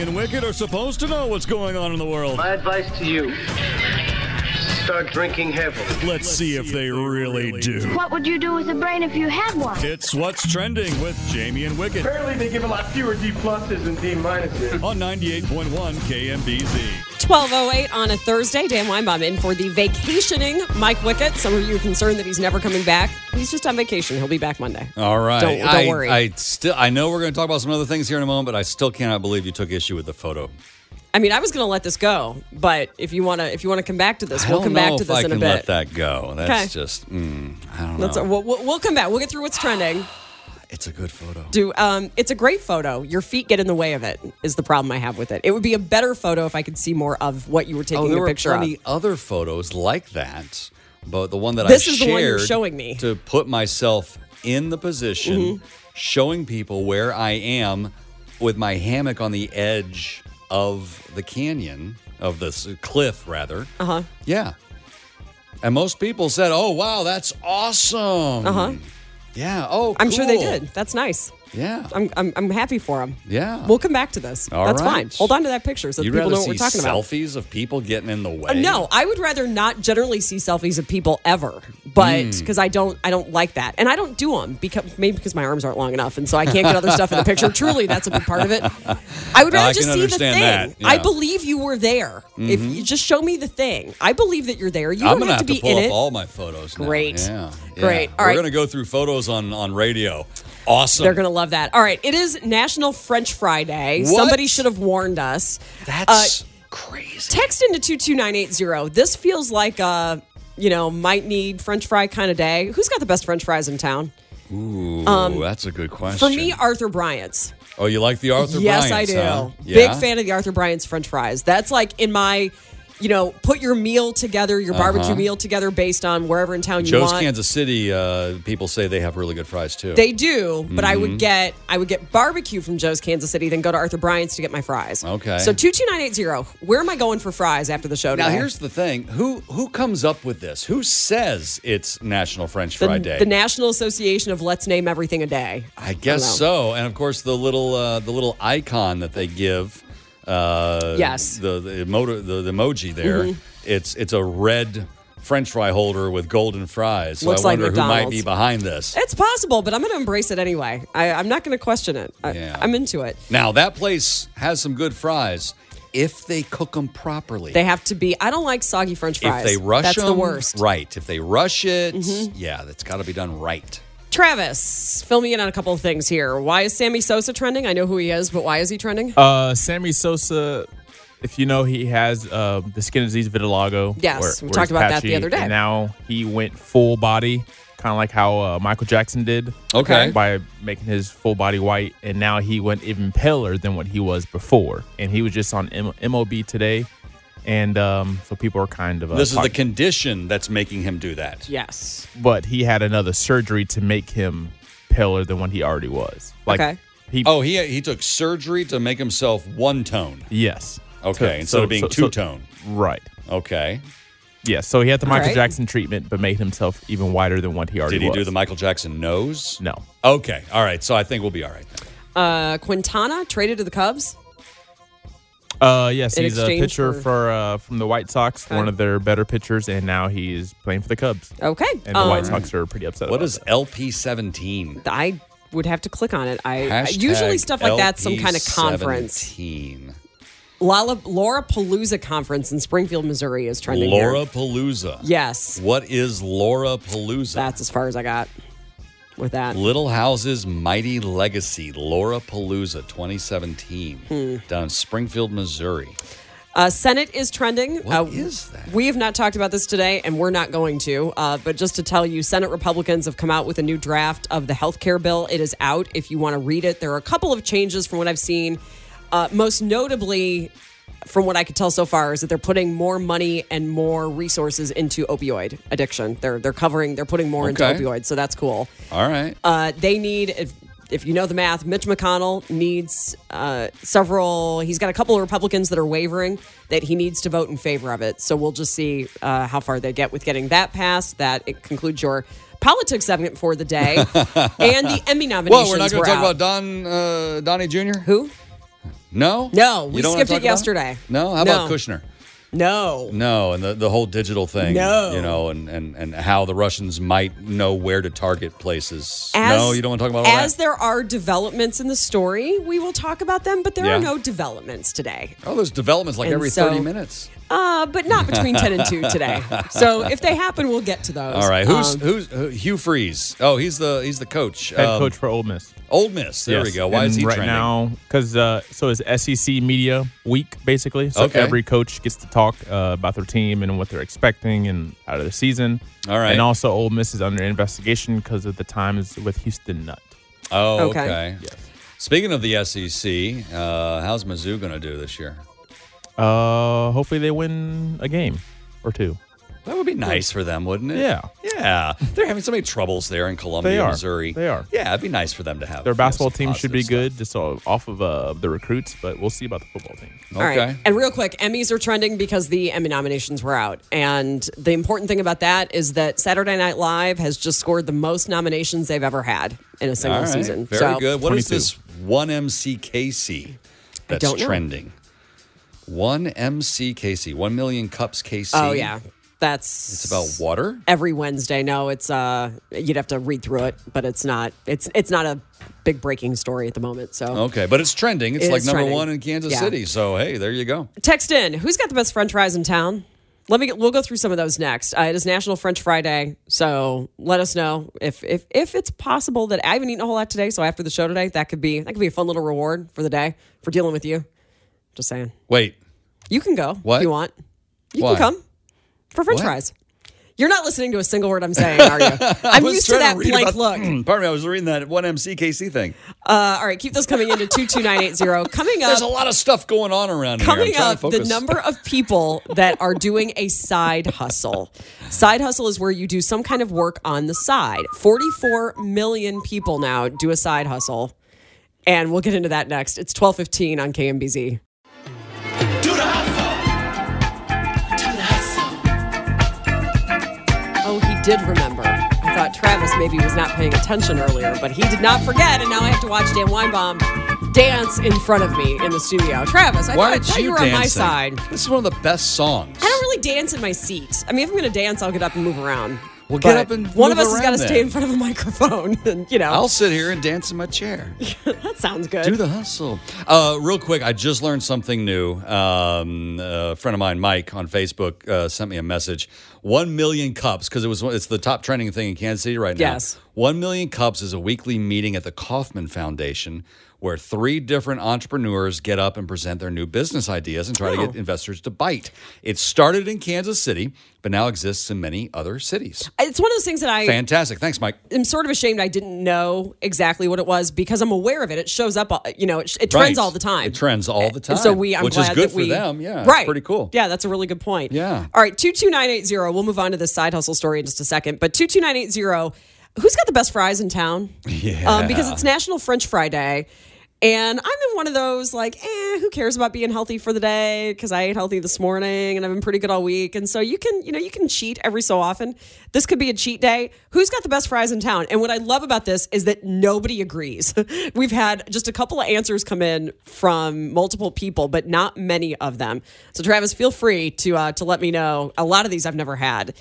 And Wickett are supposed to know what's going on in the world. My advice to you start drinking heavily. Let's see if they really do. What would you do with a brain if you had one? It's What's Trending with Jamie and Wicket Apparently, they give a lot fewer D pluses than D minuses. on 98.1 KMBZ. 1208 on a Thursday. Dan Weinbaum in for the vacationing Mike Wickett. Some of you are concerned that he's never coming back. He's just on vacation. He'll be back Monday. All right. Don't- don't I, worry. I still I know we're going to talk about some other things here in a moment, but I still cannot believe you took issue with the photo. I mean, I was going to let this go, but if you want to, if you want to come back to this, we'll come back to this I in a bit. let that go. That's Okay. just mm, I don't know. we'll, we'll we'll come back. We'll get through what's trending. it's a good photo. Do um, it's a great photo. Your feet get in the way of it. Is the problem I have with it? It would be a better photo if I could see more of what you were taking oh, there a were picture plenty of. other photos like that, but the one that This I is shared the one you're showing me. to put myself in the position, Mm-hmm. showing people where I am with my hammock on the edge of the canyon of this cliff, rather. Uh huh. Yeah. And most people said, "Oh, wow, that's awesome." Uh-huh. Yeah. Oh, I'm sure they did. That's nice. Yeah. I'm I'm, I'm happy for him. yeah. We'll come back to this. All That's right. fine. Hold on to that picture so You'd people know what we're talking about. selfies of people getting in the way? Uh, No, I would rather not generally see selfies of people ever, but Hmm. because I don't, I don't like that, and I don't do them because maybe because my arms aren't long enough, and so I can't get other stuff in the picture. Truly, that's a big part of it. I would No, rather I just see the thing. I yeah. Mm-hmm. believe you were there. If you just show me the thing, I believe that you're there. You I'm don't have have to to, be pull in up it. all my photos. now. Great. Yeah. yeah. Great. We're gonna go through photos on on radio. Awesome. They're gonna love that. All right, it is National French Fry Day. What? Somebody should have warned us. That's Uh, crazy. Text into 22980. This feels like a, you know, might need French fry kind of day. Who's got the best French fries in town? Ooh, that's a good question. um, For me, Arthur Bryant's. oh, you like the Arthur yes, Bryant's, Yes, I do. huh? Big fan of the Arthur Bryant's French fries. That's like in my, you know, put your meal together, your barbecue meal together based on wherever in town you Uh-huh. Joe's want. Kansas City. Uh, people say they have really good fries too. They do, but I Mm-hmm. would get I would get barbecue from Joe's Kansas City, then go to Arthur Bryant's to get my fries. Okay. So two two nine eight zero. Where am I going for fries after the show now here's the thing: who who comes up with this? Who says it's National French the, Fry Day? the National Association of Let's Name Everything a Day. I guess know. so. And of course, the little uh, the little icon that they give. Uh, Yes. Mm-hmm. The the, emoji, the, the emoji there. It's it's a red French fry holder with golden fries. So Looks I like wonder who might be behind this. It's possible, but I'm going to embrace it anyway. I, I'm not going to question it. I, Yeah. I'm into it. Now that place has some good fries if they cook them properly. They have to be. I don't like soggy French fries. if they rush that's them, the worst. Mm-hmm. Right. If they rush it, yeah, that's got to be done right. Travis, fill me in on a couple of things here. Why is Sammy Sosa trending? I know who he is, but why is he trending? Uh, Sammy Sosa, if you know, he has uh, the skin disease vitiligo. Yes, we talked about that the other day. And now he went full body, kind of like how uh, Michael Jackson did. Okay. By making his full body white, and now he went even paler than what he was before. And he was just on M- MOB today, and um, so people are kind of. Uh, This is the condition that's making him do that. yes. but he had another surgery to make him paler than what he already was. Like, Okay. He, Oh, he he took surgery to make himself one tone. yes. Okay, So- instead so- of being so- two so- tone. Right. Okay. Yeah, so he had the Michael right. Jackson treatment, but made himself even whiter than what he already was. Did he was. do the Michael Jackson nose? No. Okay. All right. So I think we'll be all right. Then. Uh, Quintana traded to the Cubs. Uh, yes, In he's a exchange pitcher for- for, uh, from the White Sox, Okay. one of their better pitchers, and now he's playing for the Cubs. Okay. And the White Um, Sox are pretty upset. What about is that. LP seventeen? I would have to click on it. I, I Hashtag usually stuff like that's some kind of conference. LP17. Lala, Laura Palooza conference in Springfield, Missouri is trending. Laura Here. Palooza. Yes, What is Laura Palooza? that's as far as I got with that. Little House's Mighty Legacy, Laura Palooza 2017, Hmm. down in Springfield, Missouri. Uh, Senate is trending. What uh, is that? We have not talked about this today, and we're not going to. Uh, but just to tell you, Senate Republicans have come out with a new draft of the health care bill. It is out if you want to read it. There are a couple of changes from what I've seen. Uh, most notably, from what I could tell so far, is that they're putting more money and more resources into opioid addiction. They're they're covering, they're putting more Okay. into opioids, so that's cool. All right. Uh, they need, if, if you know the math, Mitch McConnell needs uh, several, he's got a couple of Republicans that are wavering that he needs to vote in favor of it. So we'll just see uh, how far they get with getting that passed. That it concludes your politics segment for the day. and the Emmy nominations. Well, we're not going to talk out. about Don uh, Donnie Jr. Who? No, No, You we skipped it talk about yesterday. No, how No. about Kushner? No. No, and the, the whole digital thing. No. you know, and, and and how the Russians might know where to target places. As, no, you don't want to talk about all As that. there are developments in the story, we will talk about them, but there Yeah. are no developments today. Oh, there's developments like And every so- thirty minutes. Uh, but not between 10 and 2 today. So if they happen, we'll get to those. All right, who's Um, who's uh, Hugh Freeze? Oh, he's the he's the coach. Head Um, coach for Ole Miss. Old Miss. There we go. Why is he right trending? now? Because uh, so is SEC Media Week basically. So Okay. every coach gets to talk uh, about their team and what they're expecting and out of the season. All right. And also, Ole Miss is under investigation because of the times with Houston Nutt. Oh, Okay. okay. Speaking of the SEC, uh, how's Mizzou going to do this year? Uh, hopefully they win a game or two. That would be nice for them, wouldn't it? Yeah. Yeah. They're having so many troubles there in Columbia, They are. Missouri. They are. Yeah, it'd be nice for them to have Their you know, basketball some team should be positive good, just o- off of uh, the recruits, but we'll see about the football team. stuff. All right. Okay. And real quick, Emmys are trending because the Emmy nominations were out. And the important thing about that is that Saturday Night Live has just scored the most nominations they've ever had in a single All right. season. Very so, good. What is 22. this 1MCKC that's don't know. trending? 1MCKC, 1 million cups KC. Oh, yeah. That's It's about water? every Wednesday. No, it's uh you'd have to read through it, but it's not it's it's not a big breaking story at the moment. So Okay, but it's trending. It's It like number trending. one in Kansas Yeah. City. So, hey, there you go. text in who's got the best french fries in town let me get, we'll go through some of those next uh, it is national french Friday, so let us know if if if it's possible that i haven't eaten a whole lot today so after the show today that could be that could be a fun little reward for the day for dealing with you just saying Wait, you can go What? if you want you Why? can come for french What? fries you're not listening to a single word i'm saying are you i'm used to that read blank about- look Pardon me, I was reading that 1MCKC thing. uh, all right keep those coming into 22980 coming up There's a lot of stuff going on around here. Coming up, to the number of people that are doing a side hustle. Side hustle is where you do some kind of work on the side. 44 million people now do a side hustle. And we'll get into that next. It's 1215 on KMBZ. Did remember. I thought Travis maybe was not paying attention earlier, but he did not forget, and now I have to watch Dan Weinbaum dance in front of me in the studio. Travis, I Why thought, I thought you you were on my dancing? side. This is one of the best songs. I don't really dance in my seat. I mean, if I'm going to dance, I'll get up and move around. Well, get up and one of us has got to stay in front of a microphone. And, you know, I'll sit here and dance in my chair. that sounds good. Do the hustle. Uh, real quick, I just learned something new. Um, a friend of mine, Mike, on Facebook, uh, sent me a message. One million cups because it was it's the top trending thing in Kansas City right now. Yes. One million cups is a weekly meeting at the Kauffman Foundation where three different entrepreneurs get up and present their new business ideas and try to Oh. get investors to bite. It started in Kansas City, but now exists in many other cities. it's one of those things that I Fantastic. Thanks, Mike. I'm sort of ashamed I didn't know exactly what it was because I'm aware of it. It shows up, uh, you know, it, it trends Right. all the time. It trends all the time. So we, I'm which is glad good that for we, them. Yeah, it's right. pretty cool. Yeah, that's a really good point. Yeah. All right, two two nine eight zero. We'll move on to this side hustle story in just a second. But two two nine eight zero. Who's got the best fries in town? Yeah. Um, because it's National French Fry Day. And I'm in one of those like, eh, who cares about being healthy for the day? Because I ate healthy this morning and I've been pretty good all week. And so you can, you know, you can cheat every so often. This could be a cheat day. Who's got the best fries in town? And what I love about this is that nobody agrees. We've had just a couple of answers come in from multiple people, but not many of them. So Travis, feel free to uh, to let me know. A lot of these I've never had.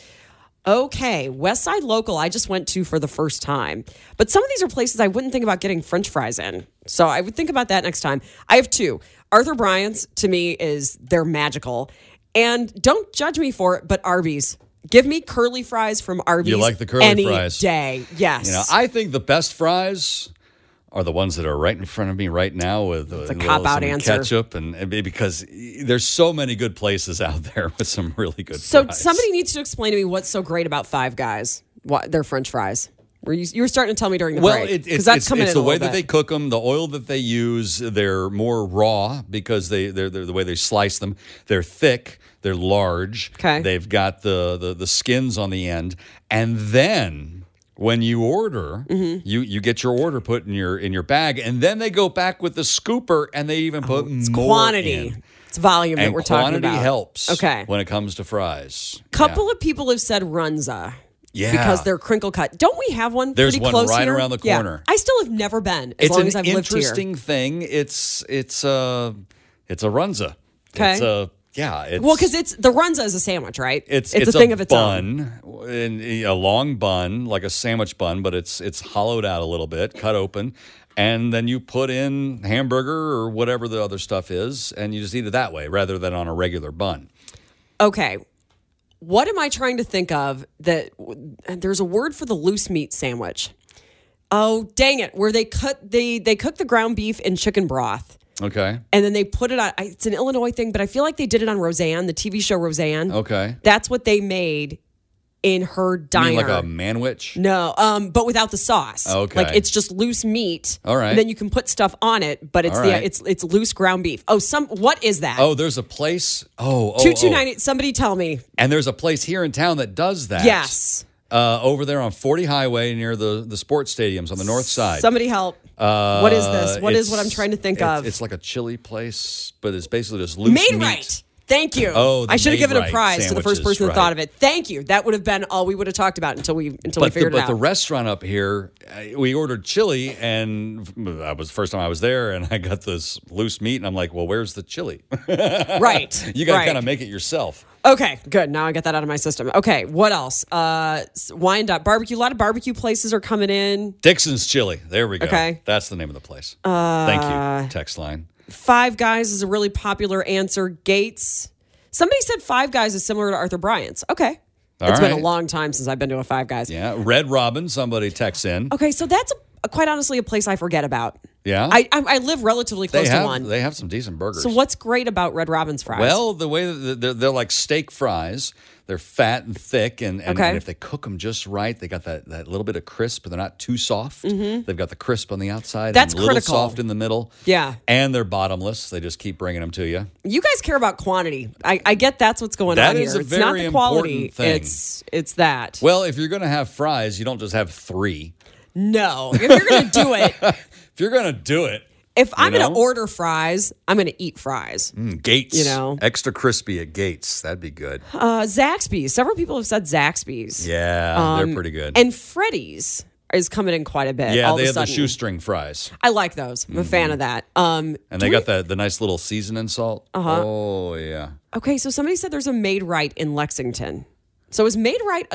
Okay, West Side Local, I just went to for the first time. But some of these are places I wouldn't think about getting french fries in. So I would think about that next time. I have two. Arthur Bryant's, to me, is they're magical. And don't judge me for it, but Arby's. Give me curly fries from Arby's. You like the curly any fries? day. Yes. You know, I think the best fries are the ones that are right in front of me right now with It's a uh, cop-out answer. ketchup and, and because there's so many good places out there with some really good. So fries. somebody needs to explain to me what's so great about Five Guys. What their French fries? Were you you were starting to tell me during the Well, break it, it's, that's it's, coming it's the way little that they cook them, the oil that they use. They're more raw because they they're, they're the way they slice them. They're thick. They're large. Okay. They've got the, the the skins on the end, and then when you order, Mm-hmm. you you get your order put in your in your bag, and then they go back with the scooper, and they even put Oh, It's more quantity. in. It's volume that we're talking quantity about. helps. Okay. When it comes to fries. Couple of people have said Runza. Yeah. Because they're crinkle cut. Don't we have one There's pretty one close right here? around the Yeah. corner. I still have never been as it's long an as I've lived here. interesting thing. It's it's uh it's a runza. Okay. It's a yeah. It's, Well, because it's the Runza is a sandwich, right? it's it's, a thing of its own. bun, and a long bun, like a sandwich bun, but it's it's hollowed out a little bit, cut open, and then you put in hamburger or whatever the other stuff is, and you just eat it that way rather than on a regular bun. Okay. What am I trying to think of that there's a word for the loose meat sandwich? Oh, dang it. Where they cut they they cook the ground beef in chicken broth Okay. and then they put it on it's an Illinois thing, but I feel like they did it on Roseanne, the TV show Roseanne. Okay. That's what they made in her diner. like a manwich? no, um, but without the sauce. Okay. like it's just loose meat. All right. and then you can put stuff on it, but it's All the right. it's it's loose ground beef. Oh, some what is that? Oh, there's a place. Oh, oh, two two oh. nine eight. Somebody tell me. And there's a place here in town that does that. Yes. Uh, over there on 40 Highway near the, the sports stadiums on the north side. Somebody help. Uh, what is this? What is what I'm trying to think of? It's like a chili place, but it's basically just loose meat. Made meat. right. Thank you. Oh, the I should have given a prize to the first person right. thought of it. Thank you. That would have been all we would have talked about until we until we But, the, figured but it the restaurant up here, uh, we ordered chili, and that was the first time I was there, and I got this loose meat, and I'm like, well, where's the chili? right. you got to right. kind of make it yourself. Okay, good. Now I got that out of my system. Okay, what else? Uh, s- Wyandotte barbecue. A lot of barbecue places are coming in. Dixon's Chili. There we go. Okay. That's the name of the place. Thank you. Text line. Five Guys is a really popular answer. Gates. Somebody said Five Guys is similar to Arthur Bryant's. Okay. All it's been a long time since I've been to a Five Guys. Yeah. Red Robin, somebody texts in. Okay, so that's a, quite honestly a place I forget about. Yeah. I I, I live relatively they close have to one. they have some decent burgers. so what's great about Red Robin's fries? Well, the way that they're, they're like steak fries. They're fat and thick, and, and, Okay. and if they cook them just right, they got that, that little bit of crisp, but they're not too soft. They've got the crisp on the outside Mm-hmm. That's and critical. soft in the middle. Yeah. And they're bottomless. They just keep bringing them to you. you guys care about quantity. I, I get that's what's going That on is here. a it's not the quality. thing. It's it's that. Well, if you're going to have fries, you don't just have three. no, if you're gonna do it, If you're to do it, if I'm know? gonna order fries, I'm gonna eat fries. mm, Gates. You know. Extra crispy at Gates. That'd be good. Uh, Zaxby's. Several people have said Zaxby's. Yeah, they're pretty good. Um, And Freddy's is coming in quite a bit. yeah, all they of a have the shoestring fries. I like those. I'm a fan of that. Um, And they got the, the nice little seasoning salt. Uh-huh. Oh, yeah. okay, so somebody said there's a Maid-Rite in Lexington. So is Maid-Rite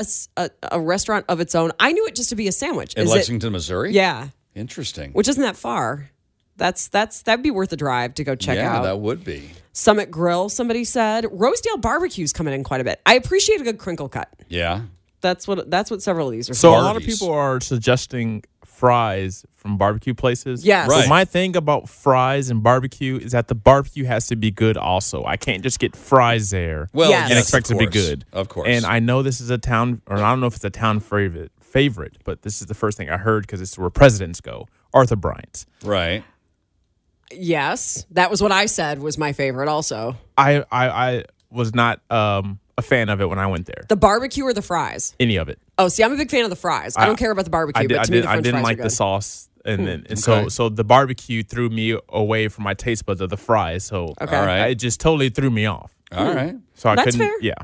a restaurant of its own? I knew it just to be a sandwich. In Is it- Lexington, Missouri? yeah, Interesting. which isn't that far. That's that's that'd be worth a drive to go check yeah, out. that would be. Summit Grill, somebody said. Rosedale Barbecue's coming in quite a bit. I appreciate a good crinkle cut. Yeah. That's what that's what several of these are. So for. a lot of people are suggesting fries from barbecue places. Yes. But Right. my thing about fries and barbecue is that the barbecue has to be good also. I can't just get fries there Well, Yes. and expect of it to be good. Of course. And I know this is a town, or I don't know if it's a town favorite, favorite, but this is the first thing I heard because it's where presidents go. Arthur Bryant's. right. yes, that was what I said was my favorite. Also, I, I, I was not um, a fan of it when I went there. the barbecue or the fries. Any of it. Oh, see, I'm a big fan of the fries. I, don't care about the barbecue, I, did, but I, to me, did, the I French didn't fries like are the sauce, and then and okay. so so the barbecue threw me away from my taste buds of the fries. So Okay. All right. it just totally threw me off. All right. So I That's couldn't. fair. Yeah.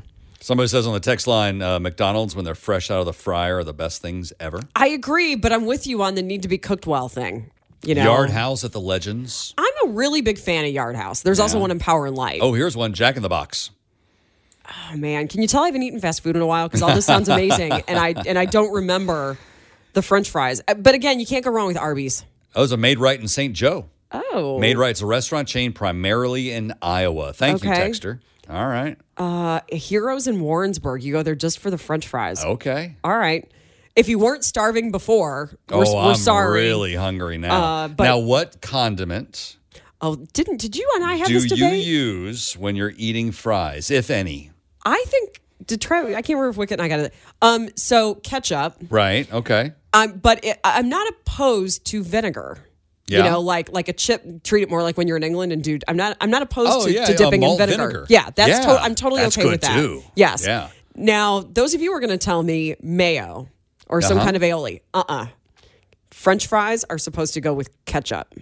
Somebody says on the text line, uh, McDonald's when they're fresh out of the fryer are the best things ever. I agree, but I'm with you on the need to be cooked well thing. You know, Yard House at the Legends. I'm a really big fan of Yard House. There's also one in Power and Light. Oh, here's one Jack in the Box. Oh, man, can you tell I haven't eaten fast food in a while? Because all this sounds amazing, and I and I don't remember the French fries. Uh, But again, you can't go wrong with Arby's. Oh, it's a Maid-Rite in St. Joe. Oh, Made Right's a restaurant chain primarily in Iowa. Thank you, Okay. Texter. All right. uh, Heroes in Warrensburg. You go there just for the French fries. Okay. All right. if you weren't starving before, we're, oh, we're I'm sorry. really hungry now. Uh, but- now, what condiment Oh, didn't did you and I have do this debate? Do you use when you're eating fries, if any? I think Trev, I can't remember if Wicket and I got it. Um, so ketchup. Right. Okay. Um, but it, I'm not opposed to vinegar. You know, like like a chip. Treat it more like when you're in England and do. I'm not. I'm not opposed Oh, to, yeah, to dipping in vinegar. vinegar. Yeah, that's. Yeah, to- I'm totally that's okay with that. too. Yes. Yeah. Now, those of you who are going to tell me mayo or some Uh-huh. kind of aioli, uh, uh French fries are supposed to go with ketchup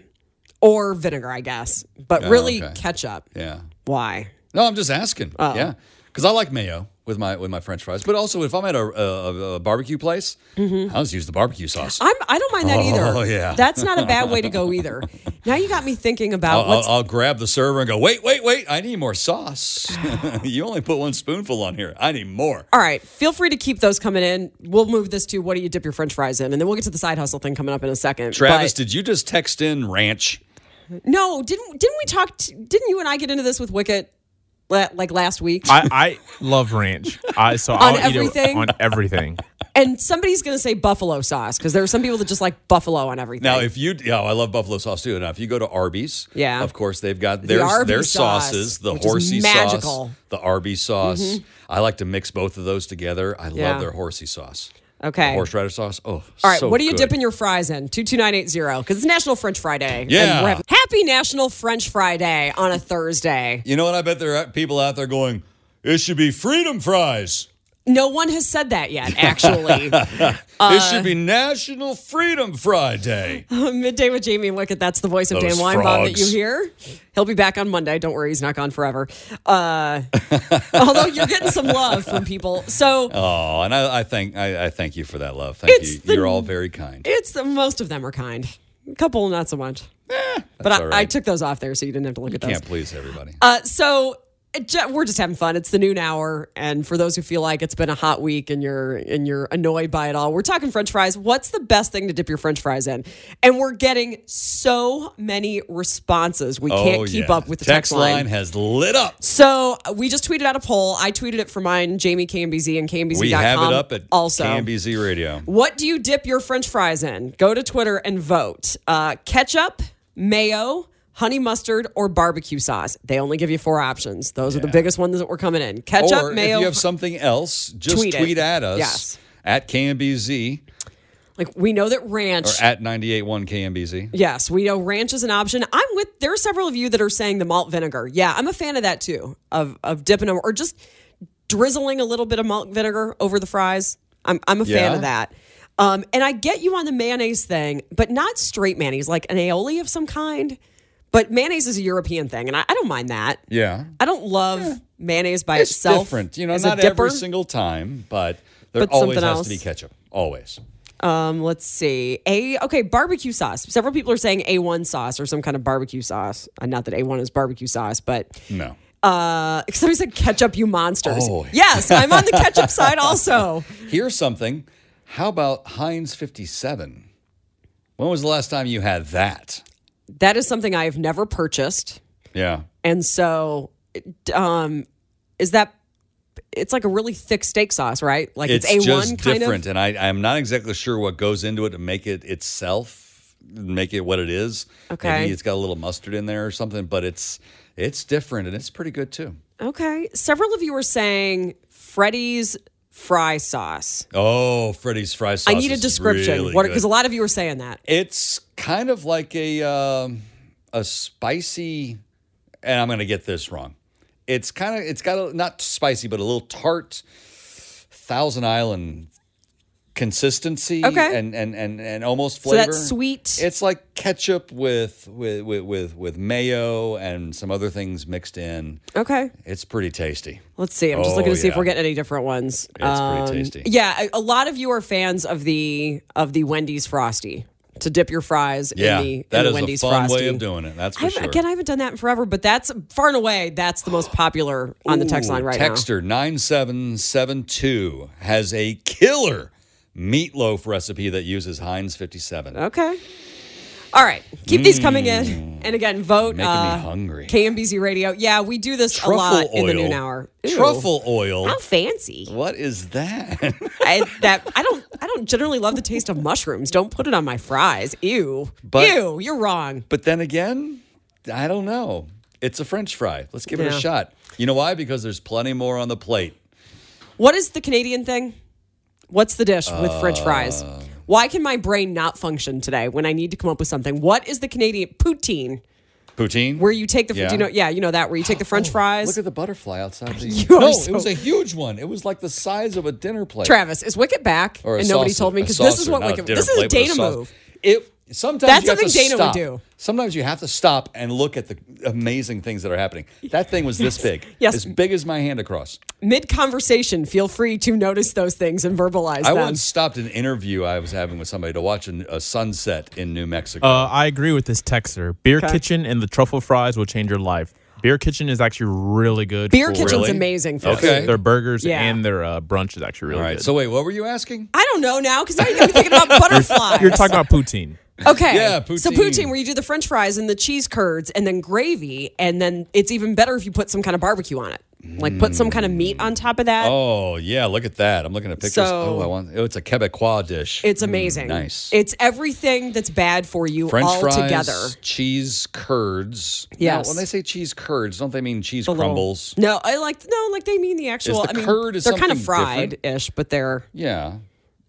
or vinegar, I guess, but really Oh, okay. ketchup. Yeah. Why? No, I'm just asking. Oh. Yeah, because I like mayo with my with my French fries, but also if I'm at a, a, a barbecue place, Mm-hmm. I'll just use the barbecue sauce. I'm. I don't mind that either. Oh, yeah. That's not a bad way to go either. Now you got me thinking about I'll, I'll, I'll grab the server and go, wait, wait, wait! I need more sauce. you only put one spoonful on here. I need more. All right, feel free to keep those coming in. We'll move this to what do you dip your French fries in, and then we'll get to the side hustle thing coming up in a second. Travis, But- did you just text in ranch? no, didn't didn't we talk? Didn't you and I get into this with Wicket like last week? I, I love ranch. I so I'll eat it everything? on everything. and somebody's going to say buffalo sauce because there are some people that just like buffalo on everything. Now, if you, yeah, I love buffalo sauce too. Now, if you go to Arby's, Yeah. of course they've got their Arby's their sauce, sauces, the which horsey sauce, the Arby's sauce. Mm-hmm. I like to mix both of those together. I Yeah. love their horsey sauce. Okay. Horseradish sauce. Oh, All right, so what are you good. dipping your fries in? 22980 because it's National French Fry Day. and Yeah. happy National French Fry Day on a Thursday. You know what? I bet there are people out there going, "It should be freedom fries. No one has said that yet, actually. it should be National Freedom Friday." Midday with Jamie Wickett. That's the voice of Those Dan Weinbaum that you frogs. hear. He'll be back on Monday. Don't worry, he's not gone forever. Uh, although you're getting some love from people. So Oh, and I, I thank I, I thank you for that love. Thank you. the- You're all very kind. it's most of them are kind. A couple, not so much. but I, all I took those off there so you didn't have to look at those. Can't please everybody. Uh, so it ju- we're just having fun. It's the noon hour, and for those who feel like it's been a hot week and you're and you're annoyed by it all, we're talking French fries. What's the best thing to dip your French fries in? And we're getting so many responses. We can't oh, keep yeah. up with the text, line. has lit up. So uh, we just tweeted out a poll. I tweeted it for mine, Jamie KMBZ and KMBZ.com. We have it up at also. KMBZ Radio. What do you dip your French fries in? Go to Twitter and vote. Uh, ketchup, mayo, honey mustard, or barbecue sauce. They only give you four options. Those are the biggest ones that were coming in. Ketchup, or mayo. if you have something else, just Tweet tweet, at us Yes. at KMBZ like we know that ranch. or at 981 KMBZ. Yes, we know ranch is an option. I'm with. There are several of you that are saying the malt vinegar. Yeah, I'm a fan of that too. Of of dipping them or just drizzling a little bit of malt vinegar over the fries. I'm I'm a fan of that. Um, and I get you on the mayonnaise thing, but not straight mayonnaise, like an aioli of some kind. But mayonnaise is a European thing, and I, I don't mind that. Yeah. I don't love mayonnaise by itself. It's itself. different. You know, not every single time, but there But always has else. to be ketchup. Always. Um, let's see. A okay, barbecue sauce. Several people are saying A1 sauce or some kind of barbecue sauce. Uh, not that A1 is barbecue sauce, but No. uh, somebody said ketchup, you monsters. Oh. Yes, I'm on the ketchup side also. Here's something. How about Heinz 57? When was the last time you had that? That is something I have never purchased, Yeah. and so, um, is that? It's like a really thick steak sauce, right? Like it's, it's A1 just kind different, of. and I, I'm not exactly sure what goes into it to make it itself, make it what it is. Okay. Maybe it's got a little mustard in there or something, but it's it's different and it's pretty good too. Okay. Several of you were saying Freddy's fry sauce. Oh, Freddy's fry sauce. I need a description. really what? Because a lot of you were saying that. It's kind of like a um, a spicy, and I'm going to get this wrong. It's kind of it's got a not spicy, but a little tart, Thousand Island consistency. Okay. and and and and almost flavor. So that's sweet. It's like ketchup with with with with, with mayo and some other things mixed in. Okay. It's pretty tasty. Let's see. I'm just Oh, looking to oh, see if we're getting any different ones. It's pretty um, tasty. Yeah, a, lot of you are fans of the of the Wendy's Frosty to dip your fries Yeah, in the, in that the is Wendy's a fun Frosty. way of doing it. That's for sure. Again, I haven't done that in forever, but that's far and away that's the most popular on the text line right now. Texter 9772 has a killer meatloaf recipe that uses Heinz 57. Okay. All right, keep these coming in, and again, vote. Mm. Making uh, me hungry. KMBZ Radio. Yeah, we do this Truffle a lot oil. in the noon hour. Ew. Truffle oil. How fancy. What is that? I, that I don't. I don't generally love the taste of mushrooms. Don't put it on my fries. Ew. But- Ew, you're wrong. But then again, I don't know. It's a French fry. Let's give it a shot. You know why? Because there's plenty more on the plate. What is the Canadian thing? What's the dish with French fries? Uh. Why can my brain not function today when I need to come up with something? What is the Canadian poutine? Poutine. Where you take the, Yeah. do you know, yeah, you know that, where you take the French fries. Look at the butterfly outside the. You no, are it was a huge one. It was like the size of a dinner plate. Travis, is Wicket back? Or a and nobody saucer- told me a because this is saucer, what not a Wicket. dinner This is a plate, but Dana saucer. move. It sometimes That's you have to something Dana would stop. do. Sometimes you have to stop and look at the amazing things that are happening. That thing was this big, Yes. as big as my hand across. Mid conversation, feel free to notice those things and verbalize I them. once stopped an interview I was having with somebody to watch an, a sunset in New Mexico. Uh, I agree with this texter. Beer Okay. Kitchen and the truffle fries will change your life. Beer Kitchen is actually really good. Beer for- Kitchen's Really? amazing for Okay. food. Their burgers Yeah. and their uh, brunch is actually really All right. good. So wait, what were you asking? I don't know now because now you got me thinking about butterflies. You're talking about poutine. Okay. Yeah, So poutine. poutine, where you do the French fries and the cheese curds and then gravy, and then it's even better if you put some kind of barbecue on it. Like put some kind of meat on top of that. Oh yeah, look at that. I'm looking at pictures. So- oh, I want. Oh, it's a Quebecois dish. It's Mm, amazing. nice. It's everything that's bad for you French all fries, together. cheese curds. Yes. Now, when they say cheese curds, don't they mean cheese The little- crumbles? No, I like no, like they mean the actual. the I mean, curd is they're kind of fried ish, but they're Yeah.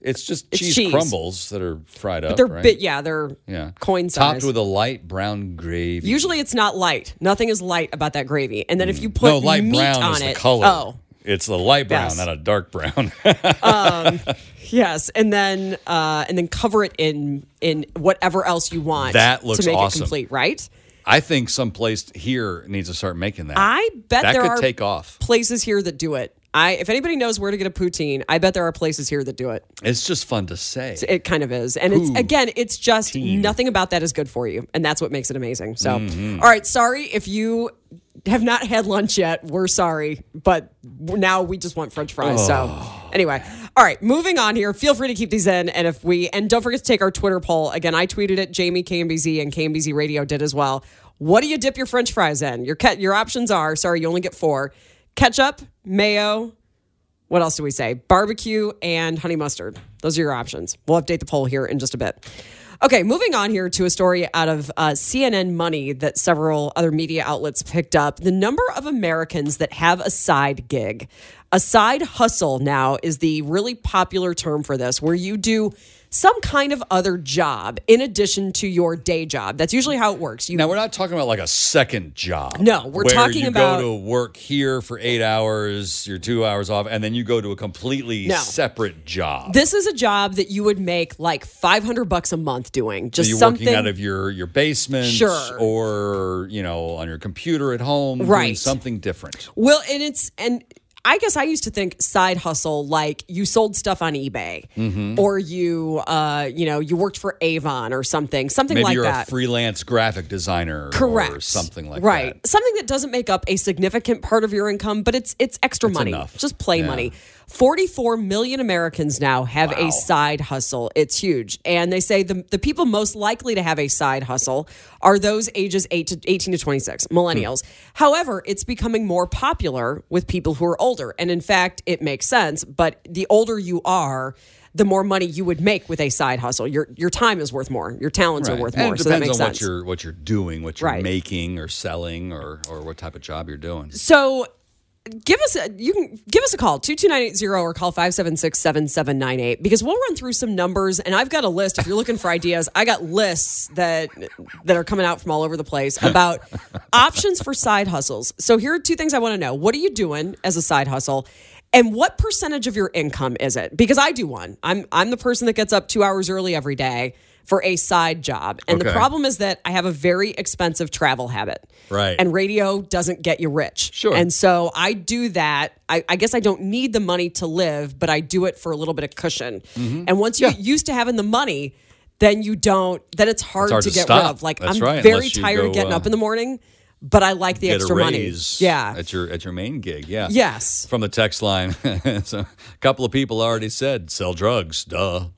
It's just It's cheese, cheese. crumbles that are fried up. they're right? bit. Yeah, they're Yeah. coin size. Topped with a light brown gravy. Usually, it's not light. Nothing is light about that gravy. And then if you put no light meat brown on is it, the color. oh, It's the light brown, Yes. not a dark brown. Yes, and then uh, and then cover it in in whatever else you want. That looks to make awesome. it complete, right? I think some place here needs to start making that. I bet that there could are take off. places here that do it. I if anybody knows where to get a poutine, I bet there are places here that do it. It's just fun to say. It kind of is, and it's again, it's just nothing about that is good for you, and that's what makes it amazing. So, Mm-hmm. all right, sorry if you have not had lunch yet. We're sorry, but now we just want French fries. So, Oh. anyway, all right, moving on here. Feel free to keep these in, and if we and don't forget to take our Twitter poll again. I tweeted it. Jamie KMBZ and KMBZ Radio did as well. What do you dip your French fries in? Your ke- your options are sorry, you only get four: ketchup, mayo, what else do we say? Barbecue and honey mustard. Those are your options. We'll update the poll here in just a bit. Okay, moving on here to a story out of uh, CNN Money that several other media outlets picked up. The number of Americans that have a side gig. A side hustle now is the really popular term for this, where you do some kind of other job in addition to your day job. That's usually how it works. You Now we're not talking about like a second job. No, we're where talking you about- go to work here for eight hours, you're two hours off, and then you go to a completely No. separate job. this is a job that you would make like 500 bucks a month doing. so Just you're something working out of your your basement, Sure. or you know on your computer at home, Right. something different. Well, and it's and I guess I used to think side hustle like you sold stuff on eBay Mm-hmm. or you uh you know you worked for Avon or something something Maybe like you're that. a freelance graphic designer, Correct. or something like right. that. Right? Something that doesn't make up a significant part of your income, but it's it's extra It's money. enough. Just play Yeah. money. 44 million Americans now have a side hustle. It's huge. And they say the, the people most likely to have a side hustle are those ages 8 to 18 to 26, millennials. Hmm. However, it's becoming more popular with people who are older. And in fact, it makes sense, but the older you are, the more money you would make with a side hustle. Your your time is worth more. Your talents are worth And more. it So that depends makes on sense. what you're what you're doing, what you're Right. making or selling, or or what type of job you're doing. So give us a you can give us a call 22980 or call 576-7798 because we'll run through some numbers and I've got a list if you're looking for ideas I got lists that that are coming out from all over the place about options for side hustles. So here are two things I want to know. What are you doing as a side hustle? And what percentage of your income is it? Because I do one. I'm I'm the person that gets up 2 hours early every day for a side job. And the problem is that I have a very expensive travel habit. Right. And radio doesn't get you rich. Sure. And so I do that. I, I guess I don't need the money to live, but I do it for a little bit of cushion. Mm-hmm. And once you get used to having the money, then you don't, then it's hard, hard to to get stop. rid of. Like That's I'm right, very tired go, of getting uh, up in the morning, but I like the extra money. Yeah. at your at your main gig. Yeah. Yes. From the text line, so a couple of people already said sell drugs. Duh.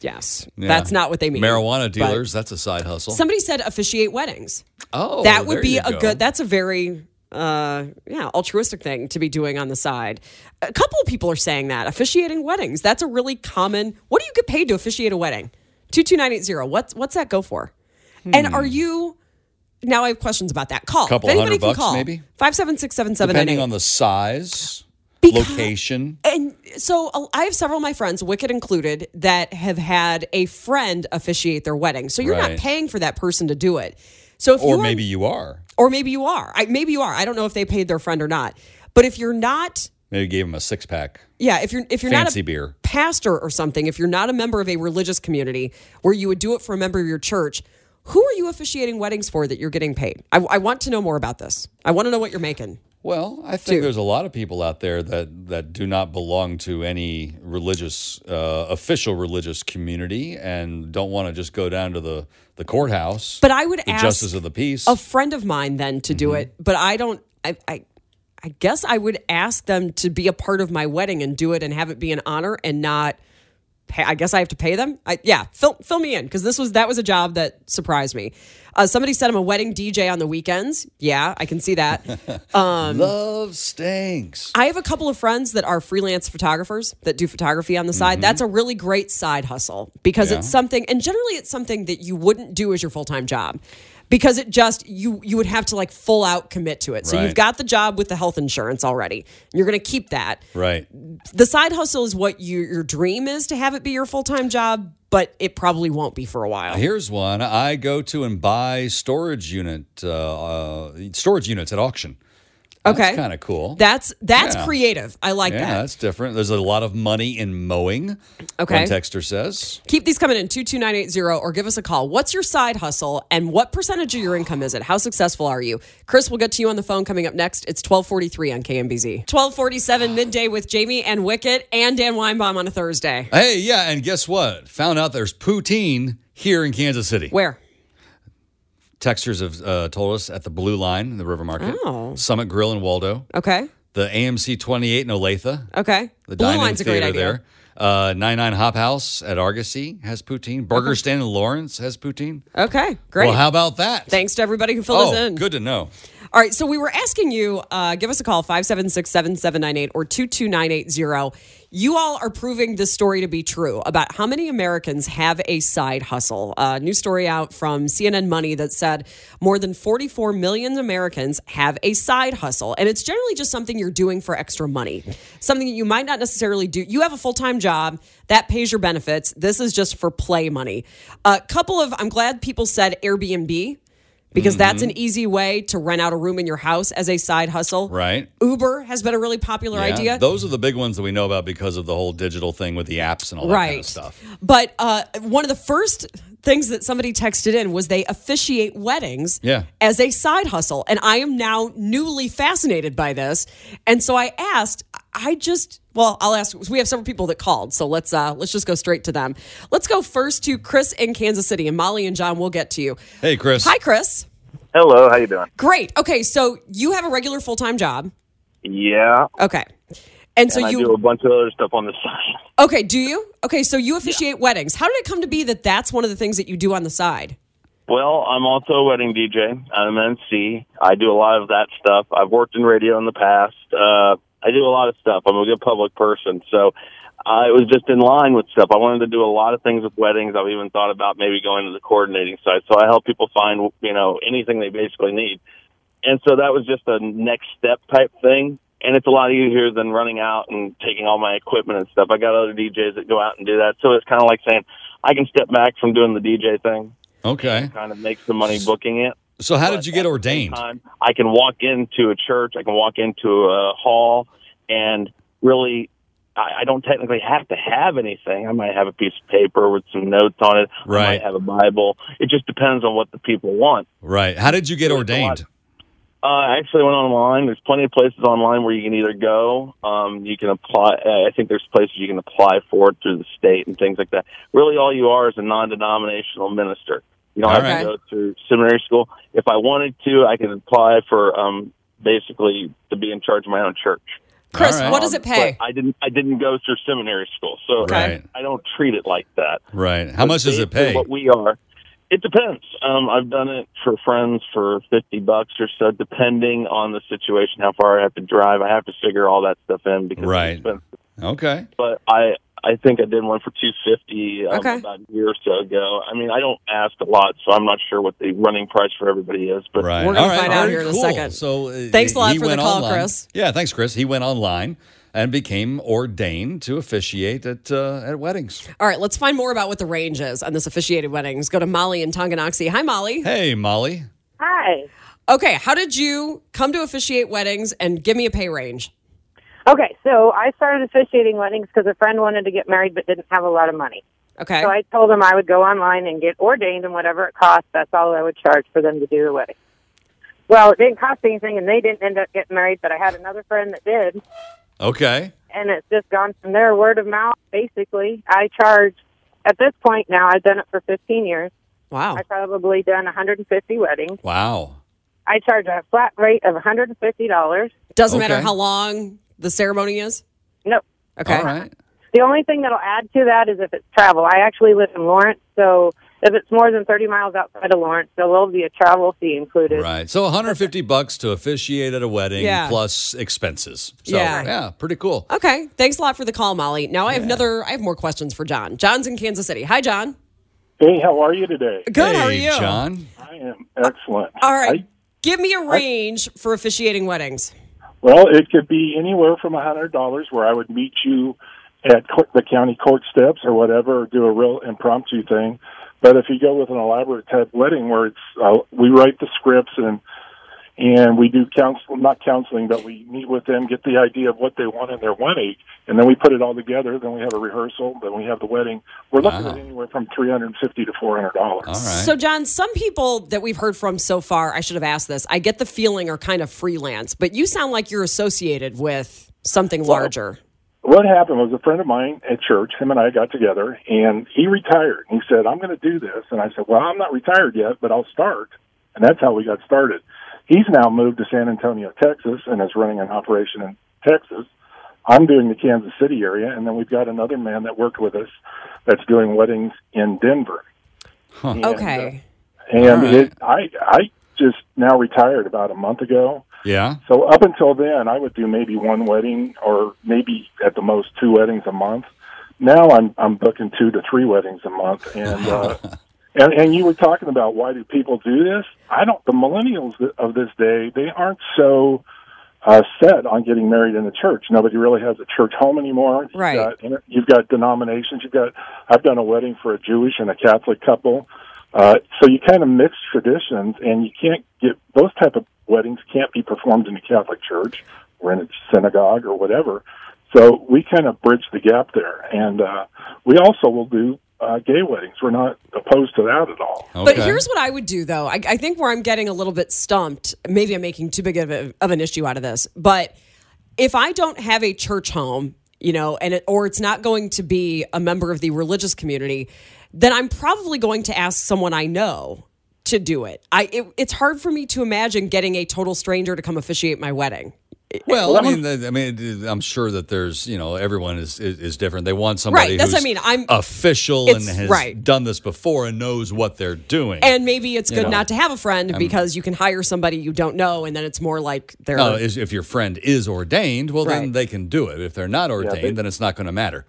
Yes. Yeah. That's not what they mean. Marijuana dealers. That's a side hustle. Somebody said officiate weddings. oh, that would be a go. good, that's a very, uh, yeah, altruistic thing to be doing on the side. A couple of people are saying that officiating weddings. That's a really common. What do you get paid to officiate a wedding? Two two nine eight zero. What's what's that go for? And are you? Now I have questions about that. Call. Hmm. Couple If anybody hundred can bucks, call. maybe? Five seven six seven seven nine Depending eight. on the size, Because- location. And so uh, I have several of my friends, Wickett included, that have had a friend officiate their wedding. So you're Right. not paying for that person to do it. So if Or you maybe you are. or maybe you are. I, maybe you are. I don't know if they paid their friend or not. But if you're not, Maybe gave him a six pack. yeah, if you're if you're not a beer. pastor or something, if you're not a member of a religious community where you would do it for a member of your church, who are you officiating weddings for that you're getting paid? I, I want to know more about this. I want to know what you're making. Well, I think there's a lot of people out there that that do not belong to any religious, uh, official religious community, and don't want to just go down to the the courthouse. But I would the ask justice of the peace. a friend of mine then to do it, but I don't. I, I I guess I would ask them to be a part of my wedding and do it and have it be an honor and not. Pay, I guess I have to pay them. I, yeah, fill fill me in because this was that was a job that surprised me. Uh, somebody said I'm a wedding DJ on the weekends. Yeah, I can see that. Love stinks. I have a couple of friends that are freelance photographers that do photography on the side. That's a really great side hustle because Yeah. it's something, and generally it's something that you wouldn't do as your full time job because it just you you would have to like full out commit to it. So you've got the job with the health insurance already. You're going to keep that. Right. The side hustle is what you, your dream is to have it be your full time job, but it probably won't be for a while. Here's one. I go to and buy storage unit uh, uh, storage units at auction. That's Okay. kind of cool. That's that's Yeah. creative. I like that. yeah, that. that's different. There's a lot of money in mowing. Okay. One texter says. Keep these coming in 22980 or give us a call. What's your side hustle and what percentage of your income is it? How successful are you? Chris, we'll get to you on the phone coming up next. It's 1243 on KMBZ. 1247 midday with Jamie and Wicket and Dan Weinbaum on a Thursday. Hey, yeah, and guess what? Found out there's poutine here in Kansas City. Where? Texters have uh, told us at the Blue Line in the River Market, Oh. Summit Grill in Waldo, Okay. the AMC 28 in Olathe, Okay. the Blue Dine-In Line's a great Theater idea. there. Uh, 99 Hop House at Argosy has poutine. Burger Stand in Lawrence has poutine. Okay. Great. Well, how about that? Thanks to everybody who filled oh, us in. good to know. All right, so we were asking you, uh, give us a call, 576-7798 or 22980. You all are proving this story to be true about how many Americans have a side hustle. A new story out from CNN Money that said more than 44 million Americans have a side hustle. And it's generally just something you're doing for extra money, something that you might not necessarily do. You have a full-time job that pays your benefits. This is just for play money. A couple of, I'm glad people said Airbnb because that's Mm-hmm. an easy way to rent out a room in your house as a side hustle. Right. Uber has been a really popular Yeah, idea. Those are the big ones that we know about because of the whole digital thing with the apps and all that kind right. of stuff. But uh, one of the first things that somebody texted in was they officiate weddings Yeah. as a side hustle. And I am now newly fascinated by this. And so I asked, I just well, I'll ask we have several people that called, so let's uh let's just go straight to them. Let's go first to Chris in Kansas City and Molly and John We'll get to you. Hey, Chris. Hi Chris. Hello, how you doing? Great. Okay, so you have a regular full-time job. Yeah, Okay. And so I you do a bunch of other stuff on the side. Okay, do you? Okay, so you officiate weddings. How did it come to be that that's one of the things that you do on the side? Well, I'm also a wedding DJ. I'm an MC. I do a lot of that stuff. I've worked in radio in the past. Uh, I do a lot of stuff. I'm a good public person, so uh, it was just in line with stuff. I wanted to do a lot of things with weddings. I've even thought about maybe going to the coordinating side. So I help people find, you know, anything they basically need. And so that was just a next step type thing. And it's a lot easier than running out and taking all my equipment and stuff. I got other DJs that go out and do that. So it's kind of like saying I can step back from doing the DJ thing, Okay. kind of make some money booking it. So, how But did you get at the same ordained? time, I can walk into a church, I can walk into a hall, and really, I, I don't technically have to have anything. I might have a piece of paper with some notes on it. Right. I might have a Bible. It just depends on what the people want. Right. How did you get There's ordained? Uh, I actually went online. There's plenty of places online where you can either go, um, you can apply. Uh, I think there's places you can apply for it through the state and things like that. Really, all you are is a non-denominational minister. You don't All have right. to go through seminary school. If I wanted to, I could apply for um, basically to be in charge of my own church. Chris, All right. what does it pay? But I didn't. I didn't go through seminary school, so Right. I don't treat it like that. Right. How much does it pay? What we are, It depends. Um, I've done it for friends for fifty bucks or so, depending on the situation, how far I have to drive. I have to figure all that stuff in because Right. it's expensive. Okay. But I, I think I did one for two fifty um, Okay. about a year or so ago. I mean, I don't ask a lot, so I'm not sure what the running price for everybody is. But Right. We're gonna find out Very here in a second. So uh, Thanks a lot for the call, online. Chris. Yeah, thanks, Chris. He went online and became ordained to officiate at uh, at weddings. All right, let's find more about what the range is on this officiated weddings. Go to Molly in Tonganoxie. Hi, Molly. Hey, Molly. Hi. Okay, how did you come to officiate weddings and give me a pay range? Okay, so I started officiating weddings because a friend wanted to get married but didn't have a lot of money. Okay. So I told him I would go online and get ordained, and whatever it cost, that's all I would charge for them to do the wedding. Well, it didn't cost anything, and they didn't end up getting married, but I had another friend that did, Okay. and it's just gone from there, word of mouth, basically. I charge, at this point now, I've done it for 15 years. wow. I've probably done 150 weddings. Wow. I charge a flat rate of $150. Doesn't matter how long the ceremony is? Nope. Okay. All right. The only thing that'll add to that is if it's travel. I actually live in Lawrence, so if it's more than 30 miles outside of Lawrence, there will be a travel fee included. Right. So 150 bucks to officiate at a wedding Yeah. plus expenses. So, Yeah. yeah, pretty cool. Okay. Thanks a lot for the call, Molly. Now I have another I have more questions for John. John's in Kansas City. Hi, John. Hey, how are you today? Good, hey, how are you? John. I am excellent. All right. I- Give me a range for officiating weddings. Well, it could be anywhere from a hundred dollars, where I would meet you at court, the county court steps or whatever, or do a real impromptu thing. But if you go with an elaborate type wedding, where it's uh, we write the scripts and and we do counsel, not counseling, but we meet with them, get the idea of what they want in their wedding, and then we put it all together. Then we have a rehearsal. Then we have the wedding. We're looking Wow. at anywhere from three hundred and fifty to four hundred dollars. All right. So, John, some people that we've heard from so far, I should have asked this. I get the feeling are kind of freelance, but you sound like you're associated with something larger. what happened was a friend of mine at church, him and I got together, and he retired. He said, I'm going to do this. And I said, Well, I'm not retired yet, but I'll start. And that's how we got started. He's now moved to San Antonio, Texas, and is running an operation in Texas. I'm doing the Kansas City area, and then we've got another man that worked with us that's doing weddings in Denver. And, uh, Okay. and All right. it, I, I just now retired about a month ago. yeah. So up until then, I would do maybe one wedding or maybe at the most two weddings a month. Now I'm I'm booking two to three weddings a month, and uh, and and you were talking about why do people do this? I don't. The millennials of this day they aren't so uh, set on getting married in the church. Nobody really has a church home anymore. You've Right. Got, you've got denominations. You've got. I've done a wedding for a Jewish and a Catholic couple. Uh, so you kind of mix traditions, and you can't get those type of weddings can't be performed in a Catholic church or in a synagogue or whatever. So we kind of bridge the gap there, and uh, we also will do uh, gay weddings. We're not opposed to that at all. But here's what I would do, though. I, I think where I'm getting a little bit stumped, maybe I'm making too big of, a, of an issue out of this, but if I don't have a church home, you know, and it, or it's not going to be a member of the religious community, then I'm probably going to ask someone I know to do it. I it, it's hard for me to imagine getting a total stranger to come officiate my wedding. Well, I mean, th- I mean, I'm sure that there's, you know, everyone is is, is different. They want somebody Right, that's what who's I mean. I'm- official and has right. done this before and knows what they're doing. And maybe it's You good know. not to have a friend because you can hire somebody you don't know, and then it's more like they're No, is- if your friend is ordained, well, then they can do it. If they're not ordained, they- then it's not going to matter.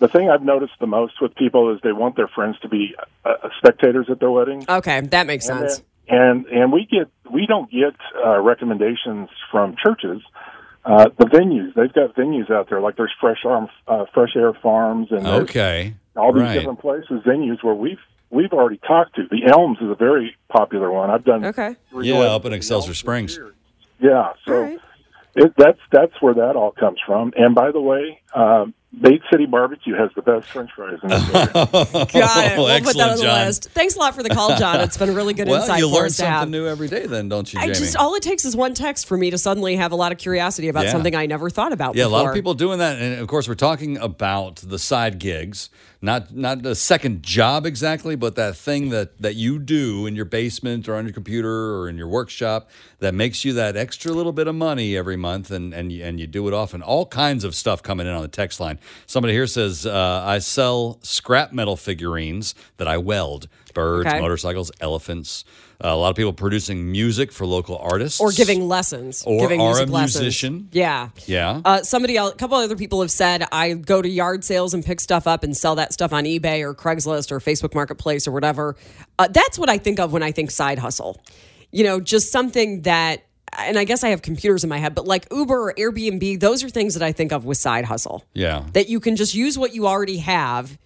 The thing I've noticed the most with people is they want their friends to be uh, spectators at their wedding. okay. That makes And sense. then- and and we get we don't get uh, recommendations from churches. Uh, the venues they've got venues out there like there's fresh arm uh, fresh air farms and Okay. all these Right. different places venues where we've we've already talked to. The Elms is a very popular one. I've done Okay. Yeah, up in Excelsior Springs. Yeah, so All right. it, that's that's where that all comes from. And by the way, um, Bates City Barbecue has the best French fries in this area. Got it. We'll put that on the John. list. Thanks a lot for the call, John. It's been a really good Well, insight you for learn us to have. something new every day, then, don't you, I Jamie? just all it takes is one text for me to suddenly have a lot of curiosity about Yeah. something I never thought about. Yeah, a lot before. of people doing that, and of course, we're talking about the side gigs, not not a second job exactly, but that thing that that you do in your basement or on your computer or in your workshop that makes you that extra little bit of money every month, and and you, and you do it often. All kinds of stuff coming in on the text line. Somebody here says, uh, "I sell scrap metal figurines that I weld. birds, Okay. motorcycles, elephants. A lot of people producing music for local artists Or giving lessons. Or giving are music a lessons. musician. Yeah. Yeah. Uh, somebody else, a couple other people have said I go to yard sales and pick stuff up and sell that stuff on eBay or Craigslist or Facebook Marketplace or whatever. Uh, that's what I think of when I think side hustle. You know, just something that, and I guess I have computers in my head, but like Uber or Airbnb, those are things that I think of with side hustle. yeah. That you can just use what you already have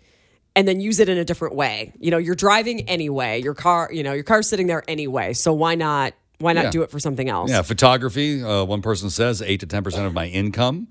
and then use it in a different way. You know, you're driving anyway. Your car, you know, your car's sitting there anyway. So why not? Why not Yeah. do it for something else? Yeah, photography. Uh, one person says eight to ten percent of my income.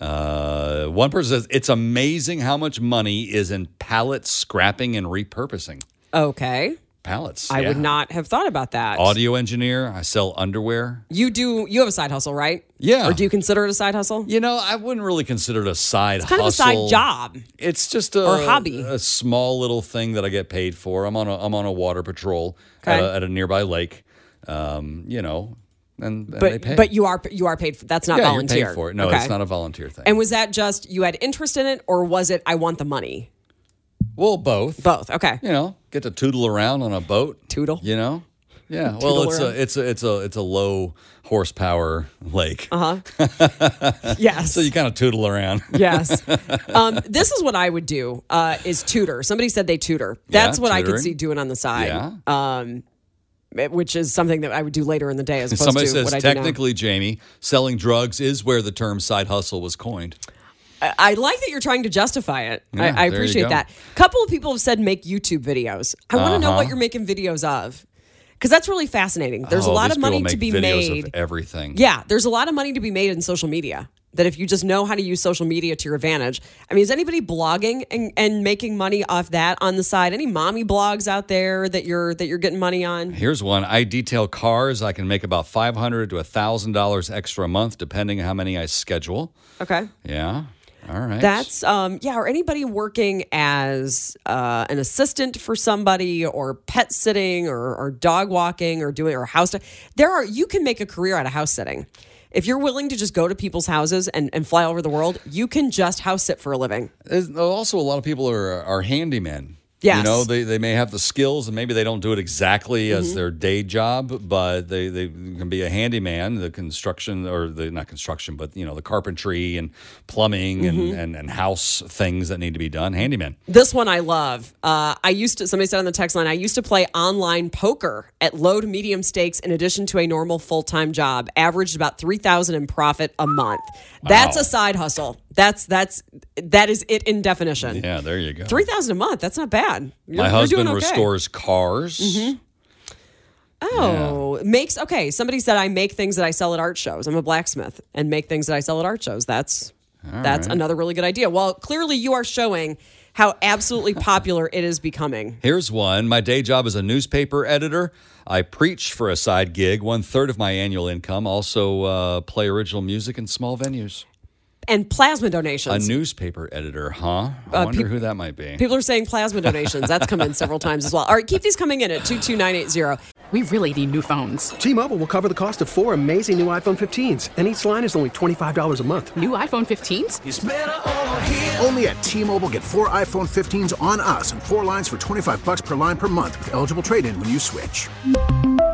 Uh, one person says it's amazing how much money is in pallet scrapping and repurposing. Okay. Pallets. I would not have thought about that. Audio engineer. I sell underwear. You do. You have a side hustle, right? Yeah. Or do you consider it a side hustle? You know, I wouldn't really consider it a side It's kind of a hustle. side job. It's just a Or hobby. a small little thing that I get paid for. I'm on a I'm on a water patrol at, a, at a nearby lake. Um, you know, and, and they But pay. but you are you are paid. For, that's not yeah, volunteer. for it. No, Okay. it's not a volunteer thing. And was that just you had interest in it, or was it I want the money? Well, both. Both. Okay. you know, get to tootle around on a boat. Tootle. You know, yeah. Well, it's around. a it's a it's a it's a low horsepower lake, Uh huh. yes. so you kind of tootle around. yes. Um, this is what I would do. Uh, is tutor. Somebody said they tutor. That's Yeah, what I could see doing on the side. Yeah. Um, which is something that I would do later in the day as opposed Somebody to says what I do now. technically, Jamie, selling drugs is where the term side hustle was coined. I, like that you're trying to justify it. Yeah, I, I appreciate that. A couple of people have said make YouTube videos. I want to know Uh-huh. what you're making videos of because that's really fascinating. There's a Oh, lot of money to be videos made. Of everything. Yeah, there's a lot of money to be made in social media. That if you just know how to use social media to your advantage. I mean, is anybody blogging and, and making money off that on the side? Any mommy blogs out there that you're that you're getting money on? Here's one. I detail cars. I can make about five hundred to thousand dollars extra a month, depending on how many I schedule. Okay. Yeah. All right. That's um yeah, or anybody working as uh, an assistant for somebody or pet sitting or, or dog walking or doing or house there are you can make a career out of house sitting. If you're willing to just go to people's houses and, and fly over the world, you can just house sit for a living. There's also, a lot of people are are handymen. Yes. You know, they, they may have the skills and maybe they don't do it exactly Mm-hmm. as their day job, but they, they can be a handyman, the construction or the not construction, but you know, the carpentry and plumbing Mm-hmm. and, and, and house things that need to be done. Handyman. This one I love. Uh, I used to, somebody said on the text line, I used to play online poker at low to medium stakes in addition to a normal full time job. Averaged about 3000 in profit a month. That's Wow. a side hustle. That's, that's, that is it in definition. Yeah, there you go. 3000 a month. That's not bad. You're, My husband okay. restores cars. Oh, makes, okay. Somebody said I make things that I sell at art shows. I'm a blacksmith and make things that I sell at art shows. That's, that's right. another really good idea. Well, clearly you are showing how absolutely popular it is becoming. Here's one. My day job is a newspaper editor. I preach for a side gig, one third of my annual income. Also, uh, play original music in small venues. And plasma donations. A newspaper editor, huh? I Uh, wonder peop- who that might be. People are saying plasma donations. That's come in several times as well. All right, keep these coming in at 22980. We really need new phones. T-Mobile will cover the cost of four amazing new iPhone 15s, and each line is only $25 a month. New iPhone 15s? Only at T-Mobile get four iPhone 15s on us and four lines for 25 bucks per line per month with eligible trade-in when you switch.